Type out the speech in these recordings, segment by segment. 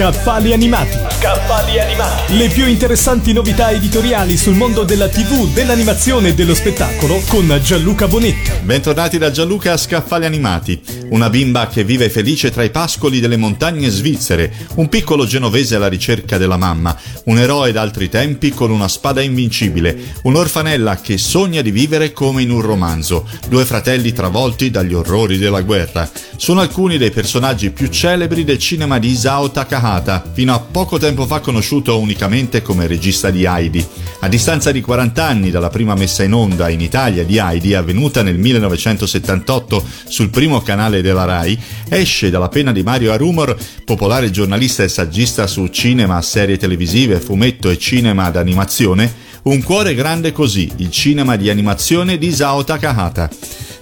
Scaffali animati. Scaffali animati. Le più interessanti novità editoriali sul mondo della TV, dell'animazione e dello spettacolo con Gianluca Bonetti. Bentornati da Gianluca a Scaffali Animati. Una bimba che vive felice tra i pascoli delle montagne svizzere, un piccolo genovese alla ricerca della mamma, un eroe d'altri tempi con una spada invincibile, un'orfanella che sogna di vivere come in un romanzo, due fratelli travolti dagli orrori della guerra. Sono alcuni dei personaggi più celebri del cinema di Isao Takahata, fino a poco tempo fa conosciuto unicamente come regista di Heidi. A distanza di 40 anni dalla prima messa in onda in Italia di Heidi, avvenuta nel 1978 sul primo canale della RAI, esce dalla penna di Mario Arumor, popolare giornalista e saggista su cinema, serie televisive, fumetto e cinema d'animazione, Un cuore grande così, il cinema di animazione di Isao Takahata.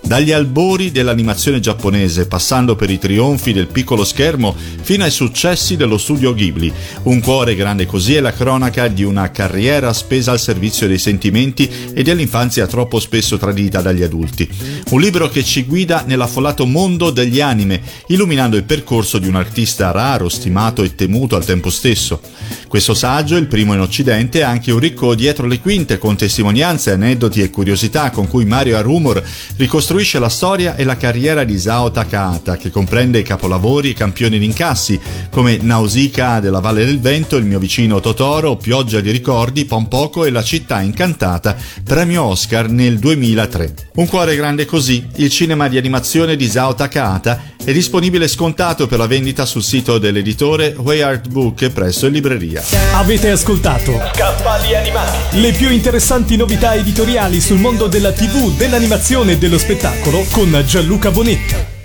Dagli albori dell'animazione giapponese, passando per i trionfi del piccolo schermo, fino ai successi dello studio Ghibli. Un cuore grande così è la cronaca di una carriera spesa al servizio dei sentimenti e dell'infanzia troppo spesso tradita dagli adulti. Un libro che ci guida nell'affollato mondo degli anime, illuminando il percorso di un artista raro, stimato e temuto al tempo stesso. Questo saggio, il primo in Occidente, è anche un ricco dietro le quinte con testimonianze, aneddoti e curiosità con cui Mario Arumor ricostruisce la storia e la carriera di Isao Takahata, che comprende capolavori e campioni di incassi come Nausicaa della Valle del Vento, Il mio vicino Totoro, Pioggia di ricordi, Pompoco e La città incantata, premio Oscar nel 2003. Un cuore grande così, il cinema di animazione di Isao Takahata è disponibile scontato per la vendita sul sito dell'editore Way Art Book presso in libreria. Avete ascoltato Scaffali animati. le più interessanti novità editoriali sul mondo della TV, dell'animazione e dello spettacolo con Gianluca Bonetti.